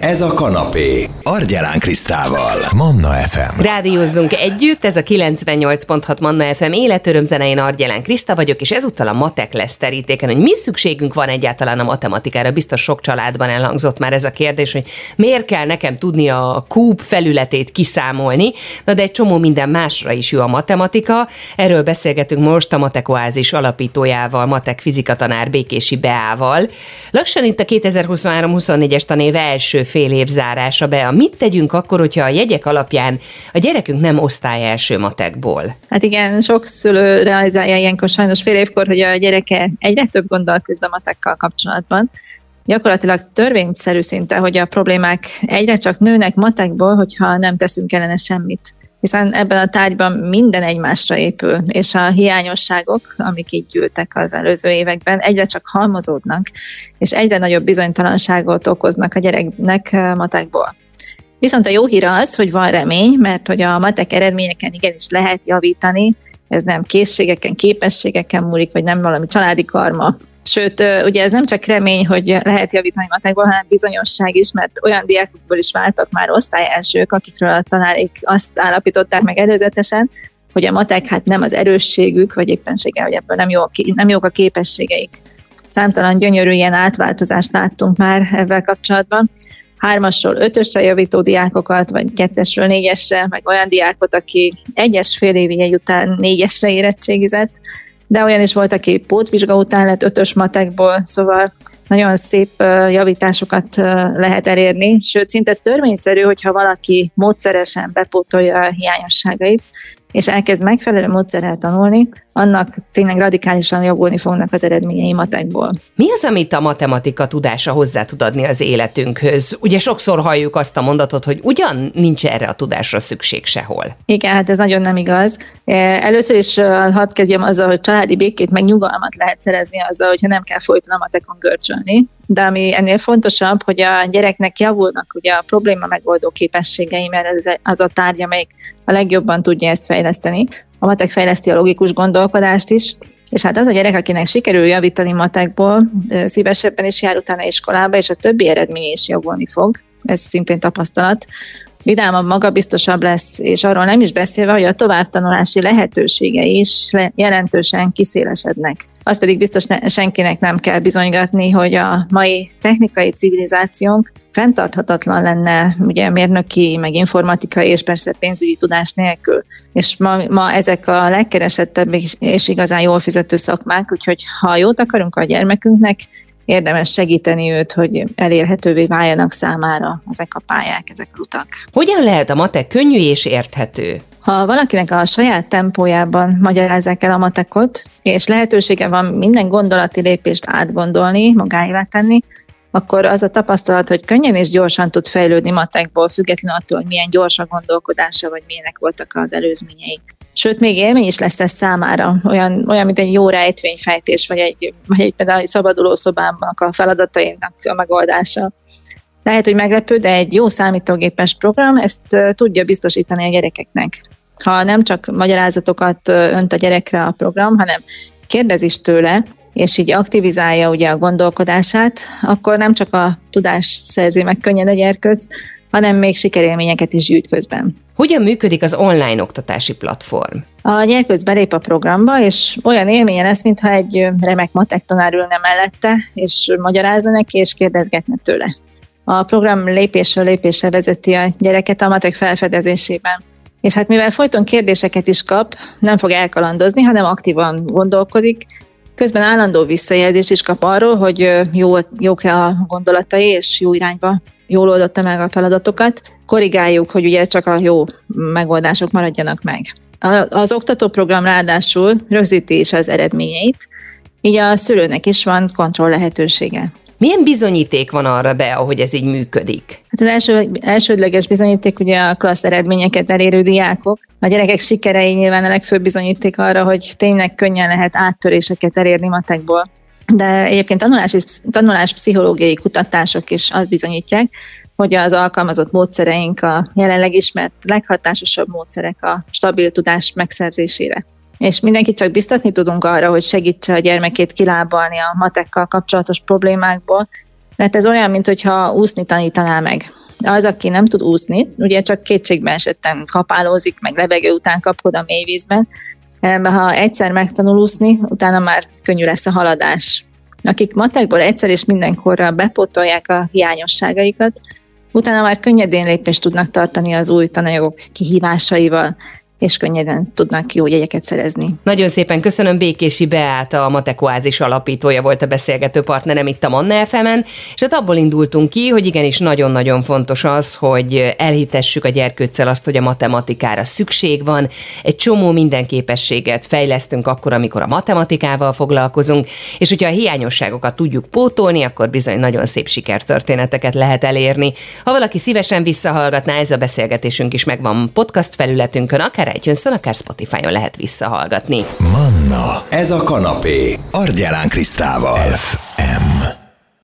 Ez a kanapé. Argyelán Krisztával. Manna FM. Rádiózzunk együtt, ez a 98.6 Manna FM életörömzene, én Argyelán Kriszta vagyok, és ezúttal a matek lesz terítéken, hogy mi szükségünk van egyáltalán a matematikára. Biztos sok családban elhangzott már ez a kérdés, hogy miért kell nekem tudni a kúp felületét kiszámolni, na de egy csomó minden másra is jó a matematika. Erről beszélgetünk most a Matekoázis alapítójával, matek fizikatanár Békési Beával. Lassan itt a 2023-24-es tanév első fél év zárása be. Mit tegyünk akkor, hogyha a jegyek alapján a gyerekünk nem osztály első matekból? Hát igen, sok szülő realizálja ilyenkor sajnos fél évkor, hogy a gyereke egyre több gonddal küzd a matekkal kapcsolatban. Gyakorlatilag törvényszerű szinte, hogy a problémák egyre csak nőnek matekból, hogyha nem teszünk ellene semmit hiszen ebben a tárgyban minden egymásra épül, és a hiányosságok, amik így gyűltek az előző években, egyre csak halmozódnak, és egyre nagyobb bizonytalanságot okoznak a gyereknek eh, matekból. Viszont a jó hír az, hogy van remény, mert hogy a matek eredményeken igenis lehet javítani, ez nem készségeken, képességeken múlik, vagy nem valami családi karma, Sőt, ugye ez nem csak remény, hogy lehet javítani matekból, hanem bizonyosság is, mert olyan diákokból is váltak már osztályelsők, akikről a tanárék azt állapították meg előzetesen, hogy a matek hát nem az erősségük, vagy éppenséggel, hogy ebből nem, jó, nem jók a képességeik. Számtalan gyönyörű ilyen átváltozást láttunk már ebben kapcsolatban. Hármasról ötösre javító diákokat, vagy kettesről négyesre, meg olyan diákot, aki egyes fél évi jegy után négyesre érettségizett, de olyan is volt, aki pótvizsga után lett ötös matekból, szóval nagyon szép javításokat lehet elérni, sőt, szinte törvényszerű, hogyha valaki módszeresen bepótolja a hiányosságait, és elkezd megfelelő módszerrel tanulni, annak tényleg radikálisan javulni fognak az eredményei matekból. Mi az, amit a matematika tudása hozzá tud adni az életünkhöz? Ugye sokszor halljuk azt a mondatot, hogy ugyan nincs erre a tudásra szükség sehol. Igen, hát ez nagyon nem igaz. E, először is hadd kezdjem azzal, hogy családi békét meg nyugalmat lehet szerezni azzal, hogyha nem kell folyton a matekon görcsölni. De ami ennél fontosabb, hogy a gyereknek javulnak ugye a probléma megoldó képességei, mert ez az a tárgy, amelyik a legjobban tudja ezt fejleszteni. A matek fejleszti a logikus gondolkodást is, és hát az a gyerek, akinek sikerül javítani matekból, szívesebben is jár utána iskolába, és a többi eredmény is javulni fog. Ez szintén tapasztalat vidámabb, magabiztosabb lesz, és arról nem is beszélve, hogy a továbbtanulási lehetőségei is jelentősen kiszélesednek. Az pedig biztos ne, senkinek nem kell bizonygatni, hogy a mai technikai civilizációnk fenntarthatatlan lenne ugye mérnöki, meg informatikai és persze pénzügyi tudás nélkül. És ma, ma ezek a legkeresettebb és, és igazán jól fizető szakmák, úgyhogy ha jót akarunk a gyermekünknek, érdemes segíteni őt, hogy elérhetővé váljanak számára ezek a pályák, ezek a utak. Hogyan lehet a matek könnyű és érthető? Ha valakinek a saját tempójában magyarázzák el a matekot, és lehetősége van minden gondolati lépést átgondolni, magáévá tenni, akkor az a tapasztalat, hogy könnyen és gyorsan tud fejlődni matekból, függetlenül attól, hogy milyen gyors a gondolkodása, vagy milyenek voltak az előzményei. Sőt, még élmény is lesz ez számára, olyan, olyan mint egy jó rejtvényfejtés, vagy egy, vagy egy például egy szabaduló szobámnak a feladatainak a megoldása. Lehet, hogy meglepő, de egy jó számítógépes program ezt tudja biztosítani a gyerekeknek. Ha nem csak magyarázatokat önt a gyerekre a program, hanem kérdez is tőle, és így aktivizálja ugye a gondolkodását, akkor nem csak a tudás szerzi meg könnyen egy erköc, hanem még sikerélményeket is gyűjt közben. Hogyan működik az online oktatási platform? A nyelvköz belép a programba, és olyan élménye lesz, mintha egy remek matek tanár ülne mellette, és magyarázna neki, és kérdezgetne tőle. A program lépésről lépésre vezeti a gyereket a matek felfedezésében. És hát mivel folyton kérdéseket is kap, nem fog elkalandozni, hanem aktívan gondolkodik, közben állandó visszajelzés is kap arról, hogy jó, jók-e a gondolatai, és jó irányba jól oldotta meg a feladatokat, korrigáljuk, hogy ugye csak a jó megoldások maradjanak meg. Az oktatóprogram ráadásul rögzíti is az eredményeit, így a szülőnek is van kontroll lehetősége. Milyen bizonyíték van arra be, ahogy ez így működik? Hát az első, elsődleges bizonyíték ugye a klassz eredményeket elérő diákok. A gyerekek sikerei nyilván a legfőbb bizonyíték arra, hogy tényleg könnyen lehet áttöréseket elérni matekból de egyébként tanulás, tanulás pszichológiai kutatások is azt bizonyítják, hogy az alkalmazott módszereink a jelenleg ismert leghatásosabb módszerek a stabil tudás megszerzésére. És mindenkit csak biztatni tudunk arra, hogy segítse a gyermekét kilábalni a matekkal kapcsolatos problémákból, Mert ez olyan, mintha úszni tanítaná meg. Az, aki nem tud úszni, ugye csak kétségben esetten kapálózik, meg levegő után kapod a mélyvízben, ha egyszer megtanul úszni, utána már könnyű lesz a haladás. Akik matekból egyszer és mindenkorra bepótolják a hiányosságaikat, utána már könnyedén lépést tudnak tartani az új tananyagok kihívásaival, és könnyeden tudnak jó jegyeket szerezni. Nagyon szépen köszönöm Békési Beáta, a Matekoázis alapítója volt a beszélgető partnerem itt a Manna fm és hát abból indultunk ki, hogy igenis nagyon-nagyon fontos az, hogy elhitessük a gyerkőccel azt, hogy a matematikára szükség van. Egy csomó minden képességet fejlesztünk akkor, amikor a matematikával foglalkozunk, és hogyha a hiányosságokat tudjuk pótolni, akkor bizony nagyon szép sikertörténeteket lehet elérni. Ha valaki szívesen visszahallgatná, ez a beszélgetésünk is megvan podcast felületünkön, akár iTunes-on, akár Spotify-on lehet visszahallgatni. Manna, ez a kanapé, Argyelán Krisztával. FM.